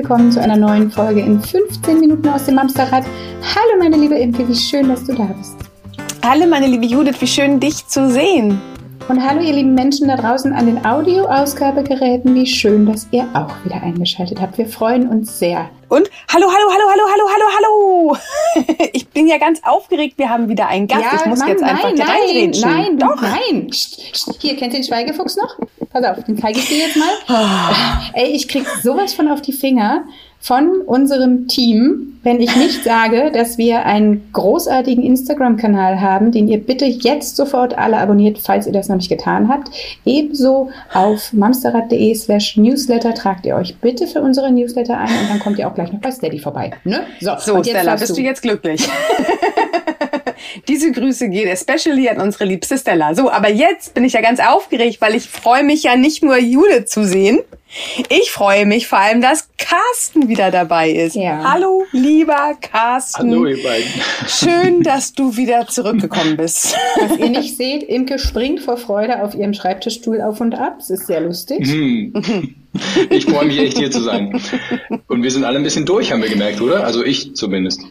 willkommen zu einer neuen Folge in 15 Minuten aus dem Amsterrad. Hallo meine liebe Imke, wie schön, dass du da bist. Hallo meine liebe Judith, wie schön dich zu sehen. Und hallo ihr lieben Menschen da draußen an den Audioausgabegeräten, wie schön, dass ihr auch wieder eingeschaltet habt. Wir freuen uns sehr. Und hallo, hallo, hallo, hallo, hallo, hallo, hallo. Ich bin ja ganz aufgeregt. Wir haben wieder einen Gast. Ja, ich muss Mann, jetzt einfach nein, Nein, nein, doch. Nein. Hier, kennt ihr den Schweigefuchs noch? Pass auf, den zeige ich dir jetzt mal. Ah. Ey, ich krieg sowas von auf die Finger von unserem Team, wenn ich nicht sage, dass wir einen großartigen Instagram-Kanal haben, den ihr bitte jetzt sofort alle abonniert, falls ihr das noch nicht getan habt. Ebenso auf mamsterrad.de slash newsletter tragt ihr euch bitte für unsere Newsletter ein und dann kommt ihr auch gleich noch bei Steady vorbei. Ne? So, so Stella, bist du. du jetzt glücklich? Diese Grüße gehen especially an unsere liebste Stella. So, aber jetzt bin ich ja ganz aufgeregt, weil ich freue mich ja nicht nur Judith zu sehen, ich freue mich vor allem, dass Carsten wieder dabei ist. Ja. Hallo, lieber Carsten. Hallo, ihr beiden. Schön, dass du wieder zurückgekommen bist. Was ihr nicht seht, Imke springt vor Freude auf ihrem Schreibtischstuhl auf und ab. Es ist sehr lustig. Hm. Ich freue mich echt, hier zu sein. Und wir sind alle ein bisschen durch, haben wir gemerkt, oder? Also ich zumindest.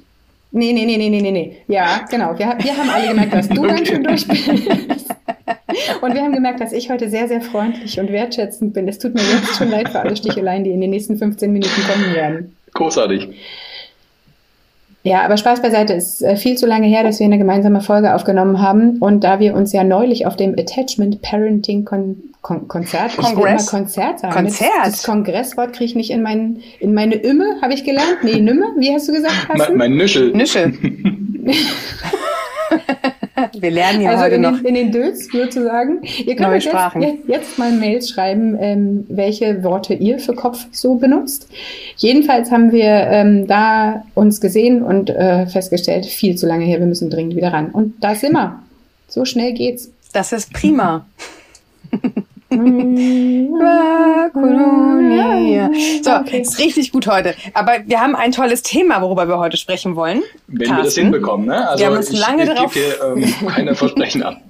Nee, nee, nee, nee, nee, nee. Ja, genau. Wir, wir haben alle gemerkt, dass du okay. ganz schön durch bist. Und wir haben gemerkt, dass ich heute sehr, sehr freundlich und wertschätzend bin. Es tut mir jetzt schon leid für alle Sticheleien, die in den nächsten 15 Minuten kommen werden. Großartig. Ja, aber Spaß beiseite. Es ist äh, viel zu lange her, dass wir eine gemeinsame Folge aufgenommen haben. Und da wir uns ja neulich auf dem Attachment Parenting Kon Kon Konzert, Kongress. ich will mal Konzert sagen. Konzert. Das Kongresswort kriege ich nicht in, mein, in meine Imme, habe ich gelernt. Nee, Nümme, wie hast du gesagt? Mein, mein Nüschel. Nüschel. Wir lernen ja also heute in noch. Den, in den Döds sozusagen. Ihr könnt Neue Sprachen. Jetzt, jetzt mal Mails schreiben, ähm, welche Worte ihr für Kopf so benutzt. Jedenfalls haben wir ähm, da uns gesehen und äh, festgestellt, viel zu lange her, wir müssen dringend wieder ran. Und da sind wir. So schnell geht's. Das ist prima. So, okay. ist richtig gut heute. Aber wir haben ein tolles Thema, worüber wir heute sprechen wollen. Wenn Carsten. wir das hinbekommen, ne? Also wir haben uns ich, lange ich darauf. Hier, ähm, keine Versprechen ab.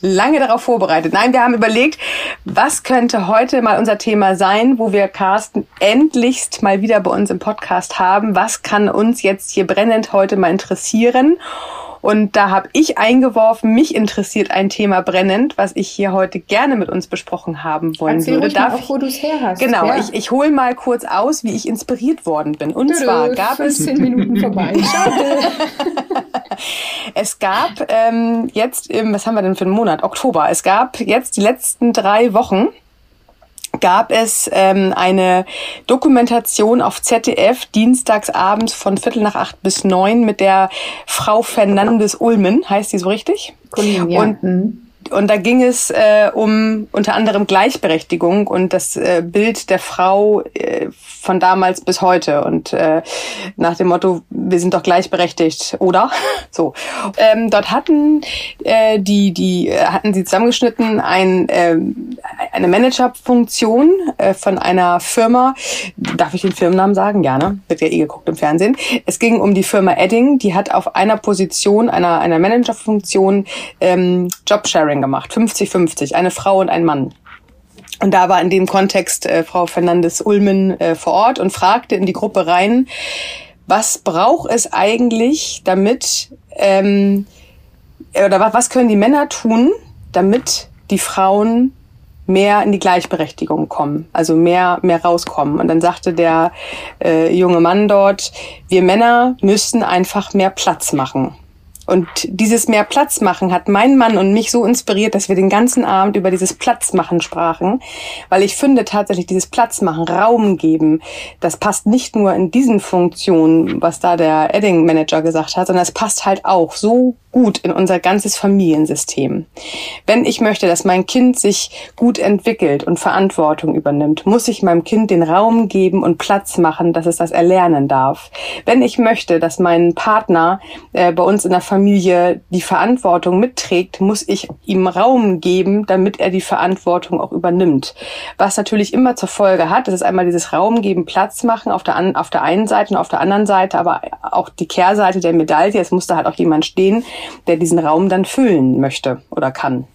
lange darauf vorbereitet. Nein, wir haben überlegt, was könnte heute mal unser Thema sein, wo wir Carsten endlichst mal wieder bei uns im Podcast haben. Was kann uns jetzt hier brennend heute mal interessieren? Und da habe ich eingeworfen, mich interessiert ein Thema brennend, was ich hier heute gerne mit uns besprochen haben wollen Erzähl würde. Darf auch, wo du es her hast. Genau, ja. ich, ich hole mal kurz aus, wie ich inspiriert worden bin. Und du, zwar gab es... Minuten vorbei. Es gab ähm, jetzt, im, was haben wir denn für einen Monat? Oktober. Es gab jetzt die letzten drei Wochen gab es ähm, eine Dokumentation auf ZDF dienstags abends von Viertel nach acht bis neun mit der Frau Fernandes Ulmen, heißt die so richtig? Colin, ja. Und mhm. Und da ging es äh, um unter anderem Gleichberechtigung und das äh, Bild der Frau äh, von damals bis heute. Und äh, nach dem Motto, wir sind doch gleichberechtigt, oder? So. Ähm, dort hatten äh, die, die äh, hatten sie zusammengeschnitten ein, äh, eine Managerfunktion äh, von einer Firma. Darf ich den Firmennamen sagen? Ja, ne? Wird ja eh geguckt im Fernsehen. Es ging um die Firma Edding, die hat auf einer Position, einer, einer Managerfunktion ähm, Jobsharing Gemacht, 50-50, eine Frau und ein Mann. Und da war in dem Kontext äh, Frau Fernandes Ulmen äh, vor Ort und fragte in die Gruppe rein, was braucht es eigentlich, damit ähm, oder was, was können die Männer tun, damit die Frauen mehr in die Gleichberechtigung kommen, also mehr mehr rauskommen. Und dann sagte der äh, junge Mann dort: Wir Männer müssten einfach mehr Platz machen. Und dieses mehr Platz machen hat meinen Mann und mich so inspiriert, dass wir den ganzen Abend über dieses Platzmachen sprachen, weil ich finde tatsächlich dieses Platzmachen, Raum geben, das passt nicht nur in diesen Funktionen, was da der Edding Manager gesagt hat, sondern es passt halt auch so gut in unser ganzes Familiensystem. Wenn ich möchte, dass mein Kind sich gut entwickelt und Verantwortung übernimmt, muss ich meinem Kind den Raum geben und Platz machen, dass es das erlernen darf. Wenn ich möchte, dass mein Partner äh, bei uns in der Familie die Verantwortung mitträgt, muss ich ihm Raum geben, damit er die Verantwortung auch übernimmt. Was natürlich immer zur Folge hat, das ist einmal dieses Raum geben, Platz machen auf der, auf der einen Seite und auf der anderen Seite, aber auch die Kehrseite der Medaille. Es muss da halt auch jemand stehen, der diesen Raum dann füllen möchte oder kann.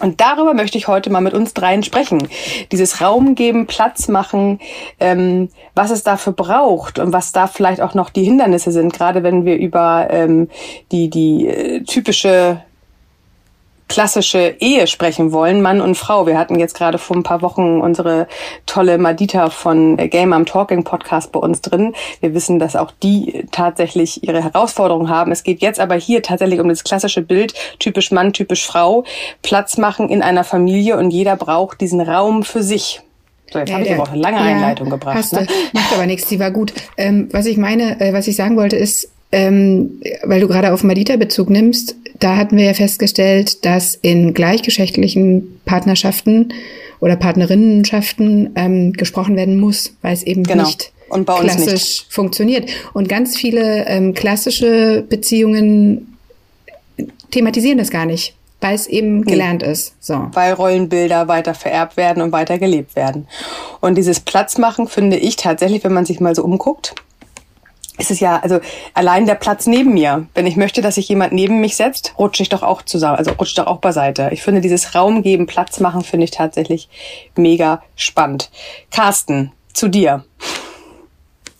Und darüber möchte ich heute mal mit uns dreien sprechen. Dieses Raum geben, Platz machen, ähm, was es dafür braucht und was da vielleicht auch noch die Hindernisse sind, gerade wenn wir über ähm, die, die äh, typische klassische Ehe sprechen wollen, Mann und Frau. Wir hatten jetzt gerade vor ein paar Wochen unsere tolle Madita von Game am Talking Podcast bei uns drin. Wir wissen, dass auch die tatsächlich ihre Herausforderungen haben. Es geht jetzt aber hier tatsächlich um das klassische Bild, typisch Mann, typisch Frau, Platz machen in einer Familie und jeder braucht diesen Raum für sich. So, jetzt ja, habe ich aber auch eine lange ja, Einleitung gebracht. Hast ne? Macht aber nichts, die war gut. Ähm, was ich meine, äh, was ich sagen wollte, ist, ähm, weil du gerade auf Madita Bezug nimmst, da hatten wir ja festgestellt, dass in gleichgeschlechtlichen Partnerschaften oder Partnerinnenschaften ähm, gesprochen werden muss, weil es eben genau. nicht klassisch nicht. funktioniert. Und ganz viele ähm, klassische Beziehungen thematisieren das gar nicht weil es eben nee. gelernt ist. So. Weil Rollenbilder weiter vererbt werden und weiter gelebt werden. Und dieses Platzmachen finde ich tatsächlich, wenn man sich mal so umguckt, ist es ja, also allein der Platz neben mir. Wenn ich möchte, dass sich jemand neben mich setzt, rutsche ich doch auch zusammen, also rutsche doch auch beiseite. Ich finde dieses Raum geben, Platz machen, finde ich tatsächlich mega spannend. Carsten, zu dir.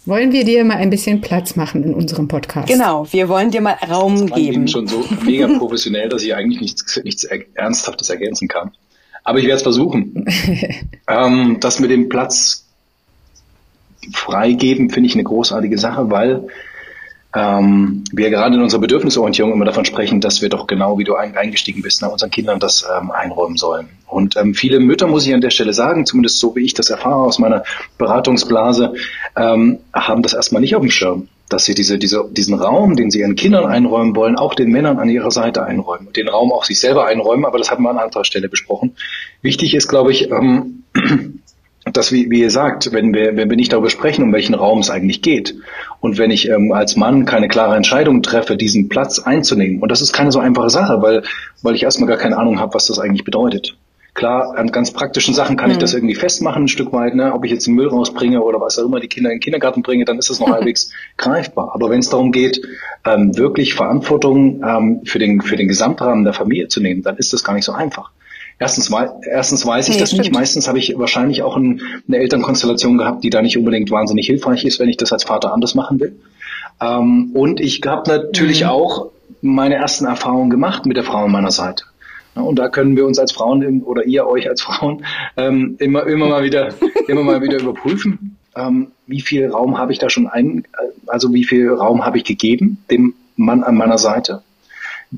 Wollen wir dir mal ein bisschen Platz machen in unserem Podcast? Genau, wir wollen dir mal Raum das geben. Ich bin schon so mega professionell, dass ich eigentlich nichts, nichts Ernsthaftes ergänzen kann. Aber ich werde es versuchen. ähm, das mit dem Platz freigeben, finde ich eine großartige Sache, weil ähm, wir gerade in unserer Bedürfnisorientierung immer davon sprechen, dass wir doch genau, wie du eingestiegen bist, nach unseren Kindern das ähm, einräumen sollen. Und ähm, viele Mütter, muss ich an der Stelle sagen, zumindest so wie ich das erfahre aus meiner Beratungsblase, ähm, haben das erstmal nicht auf dem Schirm, dass sie diese, diese, diesen Raum, den sie ihren Kindern einräumen wollen, auch den Männern an ihrer Seite einräumen und den Raum auch sich selber einräumen, aber das haben wir an anderer Stelle besprochen. Wichtig ist, glaube ich, ähm, dass, wie, wie ihr sagt, wenn wir, wenn wir nicht darüber sprechen, um welchen Raum es eigentlich geht, und wenn ich ähm, als Mann keine klare Entscheidung treffe, diesen Platz einzunehmen, und das ist keine so einfache Sache, weil, weil ich erstmal gar keine Ahnung habe, was das eigentlich bedeutet. Klar, an ganz praktischen Sachen kann mhm. ich das irgendwie festmachen, ein Stück weit, ne? ob ich jetzt den Müll rausbringe oder was auch immer, die Kinder in den Kindergarten bringe, dann ist das noch halbwegs greifbar. Aber wenn es darum geht, ähm, wirklich Verantwortung ähm, für, den, für den Gesamtrahmen der Familie zu nehmen, dann ist das gar nicht so einfach. Erstens, erstens weiß ich nee, das stimmt. nicht. Meistens habe ich wahrscheinlich auch ein, eine Elternkonstellation gehabt, die da nicht unbedingt wahnsinnig hilfreich ist, wenn ich das als Vater anders machen will. Ähm, und ich habe natürlich mhm. auch meine ersten Erfahrungen gemacht mit der Frau an meiner Seite. Und da können wir uns als Frauen oder ihr euch als Frauen ähm, immer, immer mal wieder, immer mal wieder überprüfen, ähm, wie viel Raum habe ich da schon ein, also wie viel Raum habe ich gegeben dem Mann an meiner Seite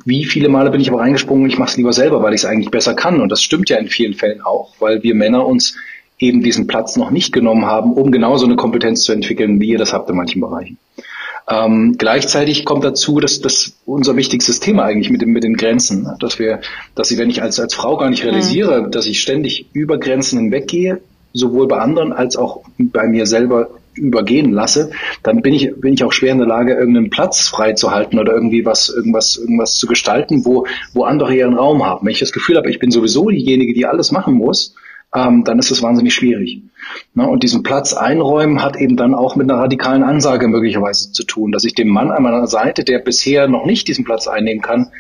wie viele Male bin ich aber reingesprungen, ich mache es lieber selber, weil ich es eigentlich besser kann. Und das stimmt ja in vielen Fällen auch, weil wir Männer uns eben diesen Platz noch nicht genommen haben, um genauso eine Kompetenz zu entwickeln, wie ihr das habt in manchen Bereichen. Ähm, gleichzeitig kommt dazu, dass das unser wichtigstes Thema eigentlich mit, den, mit den Grenzen, ne? dass wir, dass ich, wenn ich als, als Frau gar nicht realisiere, mhm. dass ich ständig über Grenzen hinweggehe, sowohl bei anderen als auch bei mir selber übergehen lasse, dann bin ich, bin ich auch schwer in der Lage, irgendeinen Platz freizuhalten oder irgendwie was, irgendwas, irgendwas zu gestalten, wo, wo andere ihren Raum haben. Wenn ich das Gefühl habe, ich bin sowieso diejenige, die alles machen muss, ähm, dann ist das wahnsinnig schwierig. Ne? Und diesen Platz einräumen hat eben dann auch mit einer radikalen Ansage möglicherweise zu tun, dass ich dem Mann an meiner Seite, der bisher noch nicht diesen Platz einnehmen kann,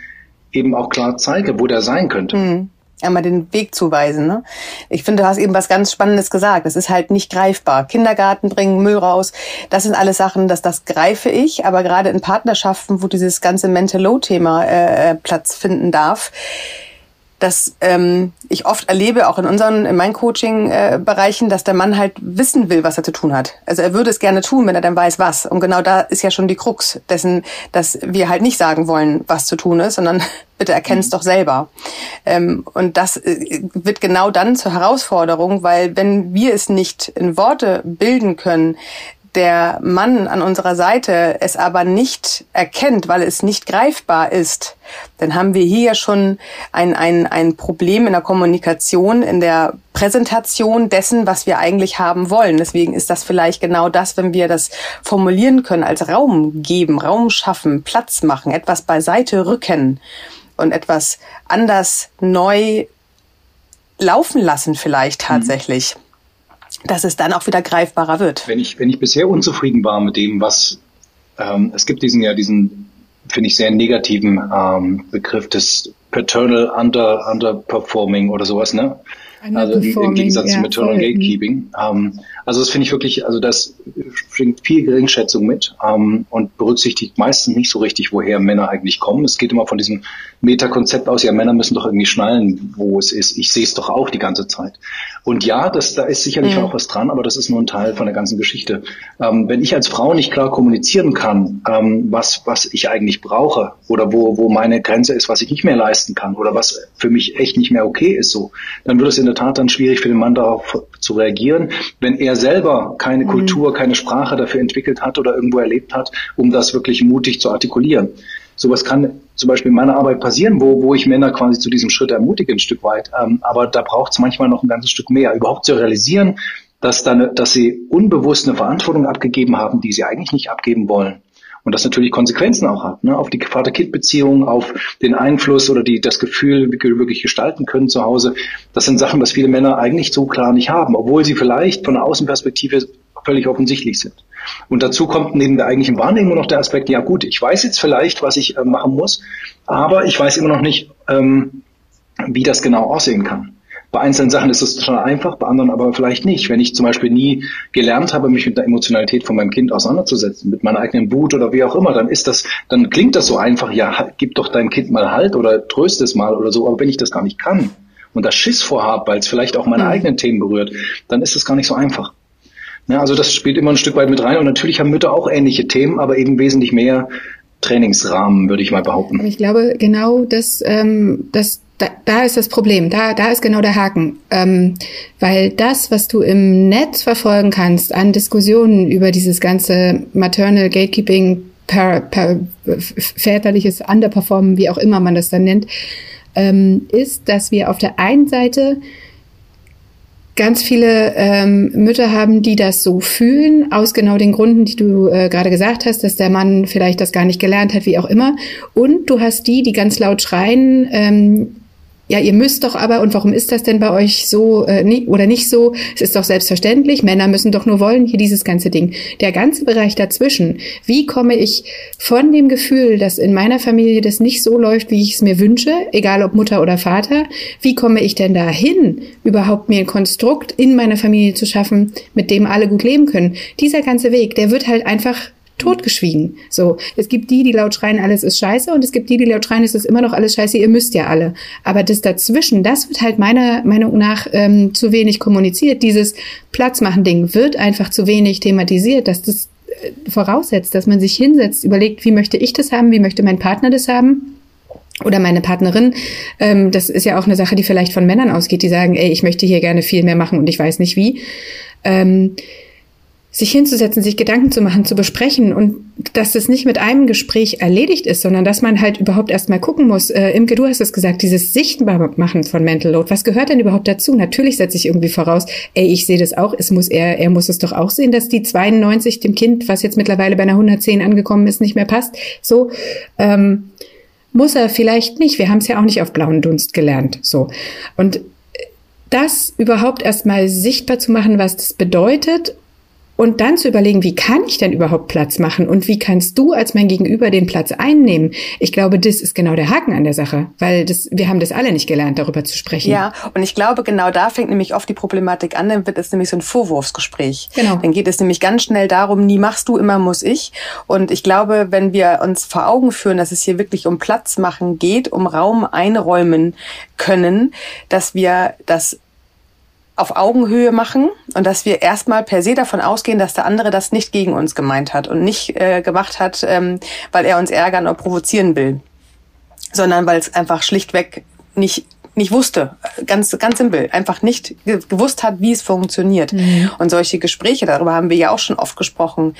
eben auch klar zeige, wo der sein könnte. Mhm einmal den Weg zuweisen. Ne? Ich finde, du hast eben was ganz Spannendes gesagt. Es ist halt nicht greifbar. Kindergarten bringen, Müll raus, das sind alles Sachen, dass das greife ich. Aber gerade in Partnerschaften, wo dieses ganze Mental Low-Thema äh, Platz finden darf, dass ähm, ich oft erlebe, auch in unseren, in meinen Coaching-Bereichen, dass der Mann halt wissen will, was er zu tun hat. Also er würde es gerne tun, wenn er dann weiß, was. Und genau da ist ja schon die Krux dessen, dass wir halt nicht sagen wollen, was zu tun ist, sondern bitte erkenn's mhm. doch selber. Ähm, und das äh, wird genau dann zur Herausforderung, weil wenn wir es nicht in Worte bilden können, der Mann an unserer Seite es aber nicht erkennt, weil es nicht greifbar ist, dann haben wir hier schon ein, ein, ein Problem in der Kommunikation, in der Präsentation dessen, was wir eigentlich haben wollen. Deswegen ist das vielleicht genau das, wenn wir das formulieren können, als Raum geben, Raum schaffen, Platz machen, etwas beiseite rücken und etwas anders neu laufen lassen vielleicht mhm. tatsächlich. Mhm dass es dann auch wieder greifbarer wird. Wenn ich, wenn ich bisher unzufrieden war mit dem, was ähm, es gibt diesen ja diesen, finde ich, sehr negativen ähm, Begriff des Paternal Under, Underperforming oder sowas, ne? Also im Gegensatz ja, zu Maternal voll. Gatekeeping. Ähm, also das finde ich wirklich, also das bringt viel Geringschätzung mit ähm, und berücksichtigt meistens nicht so richtig, woher Männer eigentlich kommen. Es geht immer von diesem Metakonzept aus, ja, Männer müssen doch irgendwie schnallen, wo es ist. Ich sehe es doch auch die ganze Zeit. Und ja, das, da ist sicherlich mhm. auch was dran, aber das ist nur ein Teil von der ganzen Geschichte. Ähm, wenn ich als Frau nicht klar kommunizieren kann, ähm, was, was ich eigentlich brauche oder wo, wo meine Grenze ist, was ich nicht mehr leisten kann oder was für mich echt nicht mehr okay ist, so, dann wird es in der Tat dann schwierig für den Mann darauf zu reagieren, wenn er selber keine mhm. Kultur, keine Sprache dafür entwickelt hat oder irgendwo erlebt hat, um das wirklich mutig zu artikulieren. Sowas kann zum Beispiel in meiner Arbeit passieren, wo, wo ich Männer quasi zu diesem Schritt ermutige ein Stück weit. Ähm, aber da braucht es manchmal noch ein ganzes Stück mehr, überhaupt zu realisieren, dass, dann, dass sie unbewusst eine Verantwortung abgegeben haben, die sie eigentlich nicht abgeben wollen. Und das natürlich Konsequenzen auch hat, ne? auf die Vater-Kind-Beziehung, auf den Einfluss oder die, das Gefühl, wie wir wirklich gestalten können zu Hause. Das sind Sachen, was viele Männer eigentlich so klar nicht haben, obwohl sie vielleicht von der Außenperspektive völlig offensichtlich sind. Und dazu kommt neben der eigentlichen Wahrnehmung noch der Aspekt, ja gut, ich weiß jetzt vielleicht, was ich äh, machen muss, aber ich weiß immer noch nicht, ähm, wie das genau aussehen kann. Bei einzelnen Sachen ist es total einfach, bei anderen aber vielleicht nicht. Wenn ich zum Beispiel nie gelernt habe, mich mit der Emotionalität von meinem Kind auseinanderzusetzen, mit meiner eigenen Wut oder wie auch immer, dann ist das, dann klingt das so einfach, ja, halt, gib doch deinem Kind mal Halt oder tröst es mal oder so. Aber wenn ich das gar nicht kann und da Schiss vorhabe, weil es vielleicht auch meine mhm. eigenen Themen berührt, dann ist das gar nicht so einfach. Ja, also das spielt immer ein Stück weit mit rein. Und natürlich haben Mütter auch ähnliche Themen, aber eben wesentlich mehr Trainingsrahmen, würde ich mal behaupten. Ich glaube, genau das, ähm, das da, da ist das Problem, da, da ist genau der Haken. Ähm, weil das, was du im Netz verfolgen kannst an Diskussionen über dieses ganze Maternal Gatekeeping, per, per, väterliches Underperformen, wie auch immer man das dann nennt, ähm, ist, dass wir auf der einen Seite ganz viele ähm, Mütter haben, die das so fühlen, aus genau den Gründen, die du äh, gerade gesagt hast, dass der Mann vielleicht das gar nicht gelernt hat, wie auch immer. Und du hast die, die ganz laut schreien, ähm, ja, ihr müsst doch aber, und warum ist das denn bei euch so äh, nie, oder nicht so? Es ist doch selbstverständlich, Männer müssen doch nur wollen, hier dieses ganze Ding. Der ganze Bereich dazwischen, wie komme ich von dem Gefühl, dass in meiner Familie das nicht so läuft, wie ich es mir wünsche, egal ob Mutter oder Vater, wie komme ich denn dahin, überhaupt mir ein Konstrukt in meiner Familie zu schaffen, mit dem alle gut leben können? Dieser ganze Weg, der wird halt einfach totgeschwiegen. So, es gibt die, die laut schreien, alles ist scheiße, und es gibt die, die laut schreien, es ist immer noch alles scheiße, ihr müsst ja alle. Aber das dazwischen, das wird halt meiner Meinung nach ähm, zu wenig kommuniziert. Dieses Platzmachen-Ding wird einfach zu wenig thematisiert, dass das äh, voraussetzt, dass man sich hinsetzt, überlegt, wie möchte ich das haben, wie möchte mein Partner das haben oder meine Partnerin, ähm, das ist ja auch eine Sache, die vielleicht von Männern ausgeht, die sagen, ey, ich möchte hier gerne viel mehr machen und ich weiß nicht wie. Ähm, sich hinzusetzen, sich Gedanken zu machen, zu besprechen und dass das nicht mit einem Gespräch erledigt ist, sondern dass man halt überhaupt erstmal gucken muss. Äh, Imke, du hast es gesagt, dieses Sichtbarmachen von Mental Load. Was gehört denn überhaupt dazu? Natürlich setze ich irgendwie voraus, ey, ich sehe das auch, es muss er, er muss es doch auch sehen, dass die 92 dem Kind, was jetzt mittlerweile bei einer 110 angekommen ist, nicht mehr passt. So, ähm, muss er vielleicht nicht. Wir haben es ja auch nicht auf blauen Dunst gelernt. So. Und das überhaupt erstmal sichtbar zu machen, was das bedeutet und dann zu überlegen, wie kann ich denn überhaupt Platz machen und wie kannst du als mein Gegenüber den Platz einnehmen? Ich glaube, das ist genau der Haken an der Sache, weil das, wir haben das alle nicht gelernt, darüber zu sprechen. Ja, und ich glaube, genau da fängt nämlich oft die Problematik an, dann wird es nämlich so ein Vorwurfsgespräch. Genau. Dann geht es nämlich ganz schnell darum, nie machst du, immer muss ich. Und ich glaube, wenn wir uns vor Augen führen, dass es hier wirklich um Platz machen geht, um Raum einräumen können, dass wir das auf Augenhöhe machen und dass wir erstmal per se davon ausgehen, dass der andere das nicht gegen uns gemeint hat und nicht äh, gemacht hat, ähm, weil er uns ärgern oder provozieren will, sondern weil es einfach schlichtweg nicht nicht wusste, ganz ganz simpel, einfach nicht gewusst hat, wie es funktioniert. Mhm. Und solche Gespräche, darüber haben wir ja auch schon oft gesprochen,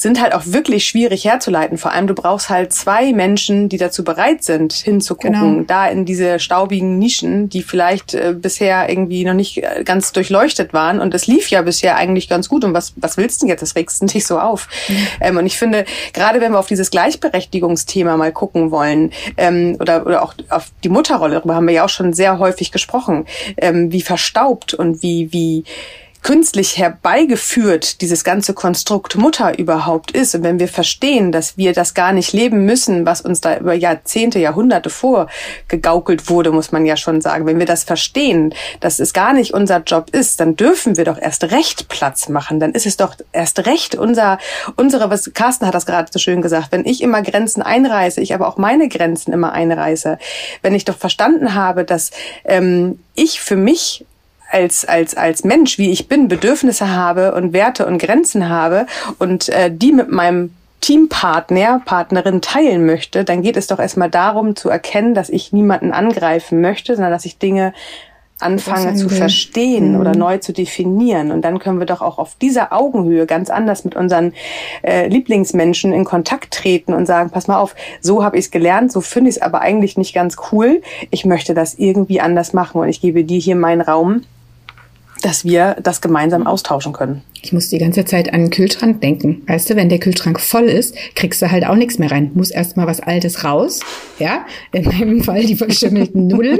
sind halt auch wirklich schwierig herzuleiten. Vor allem, du brauchst halt zwei Menschen, die dazu bereit sind, hinzugucken, genau. da in diese staubigen Nischen, die vielleicht äh, bisher irgendwie noch nicht äh, ganz durchleuchtet waren. Und es lief ja bisher eigentlich ganz gut. Und was, was willst du denn jetzt? Das regst du dich so auf. Mhm. Ähm, und ich finde, gerade wenn wir auf dieses Gleichberechtigungsthema mal gucken wollen, ähm, oder, oder auch auf die Mutterrolle, darüber haben wir ja auch schon sehr häufig gesprochen, ähm, wie verstaubt und wie, wie, künstlich herbeigeführt dieses ganze Konstrukt Mutter überhaupt ist. Und wenn wir verstehen, dass wir das gar nicht leben müssen, was uns da über Jahrzehnte, Jahrhunderte vorgegaukelt wurde, muss man ja schon sagen, wenn wir das verstehen, dass es gar nicht unser Job ist, dann dürfen wir doch erst recht Platz machen, dann ist es doch erst recht unser, unsere, was Carsten hat das gerade so schön gesagt, wenn ich immer Grenzen einreiße, ich aber auch meine Grenzen immer einreiße, wenn ich doch verstanden habe, dass ähm, ich für mich als, als, als Mensch, wie ich bin, Bedürfnisse habe und Werte und Grenzen habe und äh, die mit meinem Teampartner, Partnerin teilen möchte, dann geht es doch erstmal darum zu erkennen, dass ich niemanden angreifen möchte, sondern dass ich Dinge anfange zu verstehen mhm. oder neu zu definieren. Und dann können wir doch auch auf dieser Augenhöhe ganz anders mit unseren äh, Lieblingsmenschen in Kontakt treten und sagen, pass mal auf, so habe ich es gelernt, so finde ich es aber eigentlich nicht ganz cool. Ich möchte das irgendwie anders machen und ich gebe dir hier meinen Raum dass wir das gemeinsam austauschen können. Ich muss die ganze Zeit an den Kühlschrank denken. Weißt du, wenn der Kühlschrank voll ist, kriegst du halt auch nichts mehr rein. Muss erstmal was Altes raus. Ja, in meinem Fall die verschimmelten Nudeln,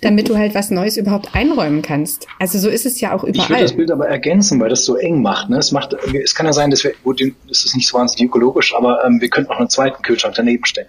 damit du halt was Neues überhaupt einräumen kannst. Also so ist es ja auch überall. Ich würde das Bild aber ergänzen, weil das so eng macht. Ne? Es macht, es kann ja sein, dass wir, gut, das ist nicht so wahnsinnig ökologisch, aber ähm, wir könnten auch einen zweiten Kühlschrank daneben stellen.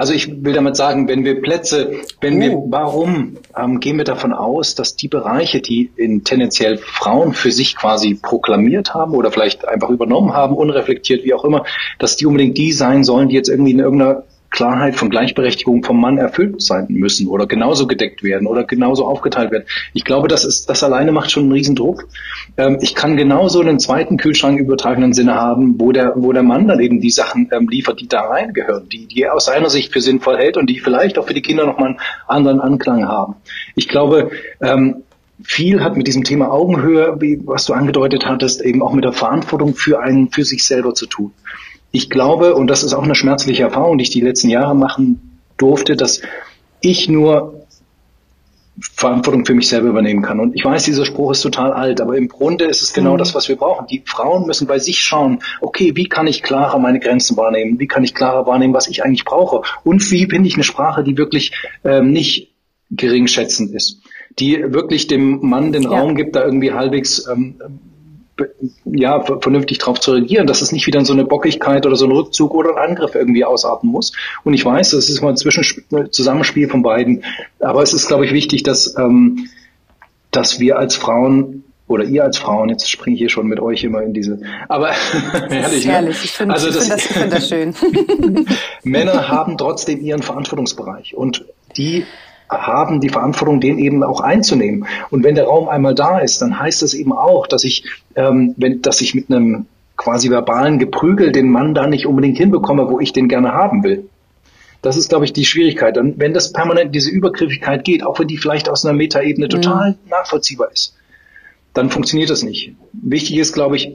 Also ich will damit sagen, wenn wir Plätze, wenn oh. wir, warum ähm, gehen wir davon aus, dass die Bereiche, die in tendenziell Frauen für sich quasi proklamiert haben oder vielleicht einfach übernommen haben, unreflektiert, wie auch immer, dass die unbedingt die sein sollen, die jetzt irgendwie in irgendeiner Klarheit von Gleichberechtigung vom Mann erfüllt sein müssen oder genauso gedeckt werden oder genauso aufgeteilt werden. Ich glaube, das ist, das alleine macht schon einen Riesendruck. Ähm, ich kann genauso einen zweiten Kühlschrank übertragenen Sinne haben, wo der, wo der Mann dann eben die Sachen ähm, liefert, die da reingehören, die, die er aus seiner Sicht für sinnvoll hält und die vielleicht auch für die Kinder nochmal einen anderen Anklang haben. Ich glaube, ähm, viel hat mit diesem Thema Augenhöhe, wie, was du angedeutet hattest, eben auch mit der Verantwortung für einen, für sich selber zu tun ich glaube, und das ist auch eine schmerzliche Erfahrung, die ich die letzten Jahre machen durfte, dass ich nur Verantwortung für mich selber übernehmen kann. Und ich weiß, dieser Spruch ist total alt, aber im Grunde ist es genau mhm. das, was wir brauchen. Die Frauen müssen bei sich schauen, okay, wie kann ich klarer meine Grenzen wahrnehmen? Wie kann ich klarer wahrnehmen, was ich eigentlich brauche? Und wie finde ich eine Sprache, die wirklich ähm, nicht geringschätzend ist? Die wirklich dem Mann den ja. Raum gibt, da irgendwie halbwegs ähm, ja, vernünftig darauf zu reagieren, dass es nicht wieder in so eine Bockigkeit oder so ein Rückzug oder ein Angriff irgendwie ausarten muss. Und ich weiß, das ist mal ein Zwischenzusammenspiel von beiden. Aber es ist, glaube ich, wichtig, dass, ähm, dass wir als Frauen oder ihr als Frauen, jetzt springe ich hier schon mit euch immer in diese, aber herrlich, ne? herrlich. Ich finde also das, find das, find das schön. Männer haben trotzdem ihren Verantwortungsbereich und die haben die Verantwortung, den eben auch einzunehmen. Und wenn der Raum einmal da ist, dann heißt das eben auch, dass ich, ähm, wenn, dass ich mit einem quasi verbalen Geprügel den Mann da nicht unbedingt hinbekomme, wo ich den gerne haben will. Das ist, glaube ich, die Schwierigkeit. Und wenn das permanent diese Übergriffigkeit geht, auch wenn die vielleicht aus einer Metaebene total mhm. nachvollziehbar ist, dann funktioniert das nicht. Wichtig ist, glaube ich,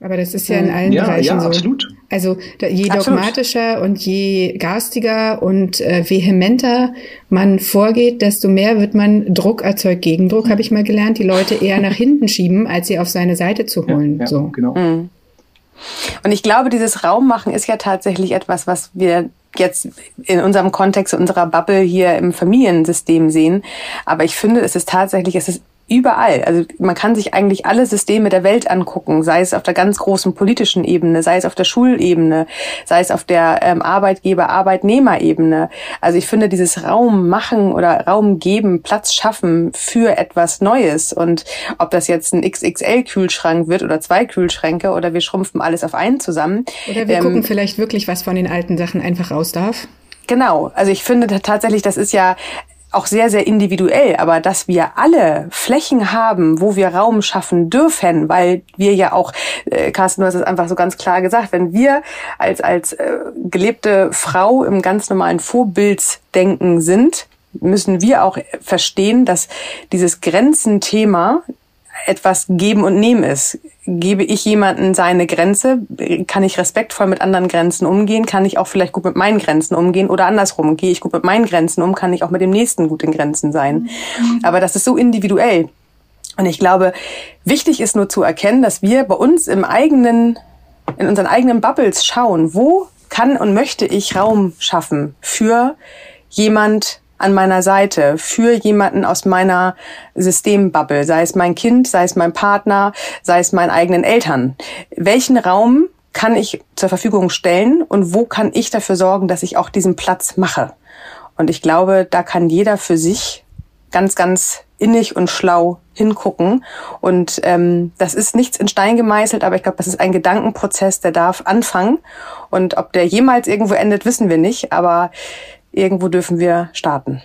aber das ist ja in allen ja, Bereichen ja, so. Absolut. Also je dogmatischer absolut. und je garstiger und äh, vehementer man vorgeht, desto mehr wird man Druck erzeugt Gegendruck, mhm. habe ich mal gelernt, die Leute eher nach hinten schieben, als sie auf seine Seite zu holen. Ja, so. genau. Mhm. Und ich glaube, dieses Raummachen ist ja tatsächlich etwas, was wir jetzt in unserem Kontext, in unserer Bubble hier im Familiensystem sehen. Aber ich finde, es ist tatsächlich, es ist überall. Also man kann sich eigentlich alle Systeme der Welt angucken, sei es auf der ganz großen politischen Ebene, sei es auf der Schulebene, sei es auf der ähm, Arbeitgeber-Arbeitnehmer-Ebene. Also ich finde dieses Raum machen oder Raum geben, Platz schaffen für etwas Neues und ob das jetzt ein XXL-Kühlschrank wird oder zwei Kühlschränke oder wir schrumpfen alles auf einen zusammen. Oder wir ähm, gucken vielleicht wirklich, was von den alten Sachen einfach raus darf. Genau, also ich finde tatsächlich, das ist ja auch sehr, sehr individuell, aber dass wir alle Flächen haben, wo wir Raum schaffen dürfen, weil wir ja auch, äh, Carsten, du hast es einfach so ganz klar gesagt, wenn wir als, als äh, gelebte Frau im ganz normalen Vorbildsdenken sind, müssen wir auch verstehen, dass dieses Grenzenthema etwas geben und nehmen ist. Gebe ich jemanden seine Grenze, kann ich respektvoll mit anderen Grenzen umgehen, kann ich auch vielleicht gut mit meinen Grenzen umgehen oder andersrum, gehe ich gut mit meinen Grenzen um, kann ich auch mit dem nächsten gut in Grenzen sein. Mhm. Aber das ist so individuell. Und ich glaube, wichtig ist nur zu erkennen, dass wir bei uns im eigenen, in unseren eigenen Bubbles schauen, wo kann und möchte ich Raum schaffen für jemand an meiner Seite für jemanden aus meiner Systembubble, sei es mein Kind, sei es mein Partner, sei es meinen eigenen Eltern? Welchen Raum kann ich zur Verfügung stellen und wo kann ich dafür sorgen, dass ich auch diesen Platz mache? Und ich glaube, da kann jeder für sich ganz, ganz innig und schlau hingucken. Und ähm, das ist nichts in Stein gemeißelt, aber ich glaube, das ist ein Gedankenprozess, der darf anfangen. Und ob der jemals irgendwo endet, wissen wir nicht, aber irgendwo dürfen wir starten.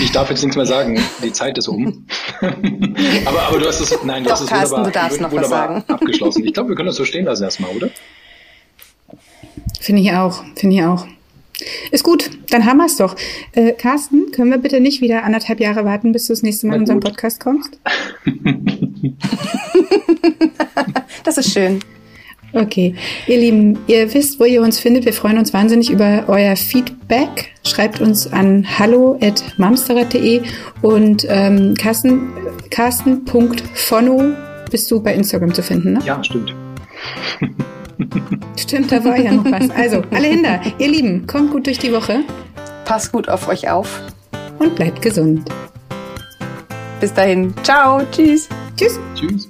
Ich darf jetzt nichts mehr sagen, die Zeit ist um. aber, aber du hast es, nein, du Doch, hast es Carsten, wunderbar, du darfst noch was sagen. abgeschlossen. Ich glaube, wir können das so stehen lassen erstmal, oder? Finde ich auch, finde ich auch. Ist gut, dann haben wir es doch. Äh, Carsten, können wir bitte nicht wieder anderthalb Jahre warten, bis du das nächste Mal in unseren Podcast kommst? das ist schön. Okay, ihr Lieben, ihr wisst, wo ihr uns findet. Wir freuen uns wahnsinnig über euer Feedback. Schreibt uns an hallo@mamsterrad.de und ähm, Carsten, Carsten.fono bist du bei Instagram zu finden, ne? Ja, stimmt. Stimmt, da war ja noch was. Also, alle Hinder, ihr Lieben, kommt gut durch die Woche. Passt gut auf euch auf. Und bleibt gesund. Bis dahin. Ciao. Tschüss. Tschüss. Tschüss.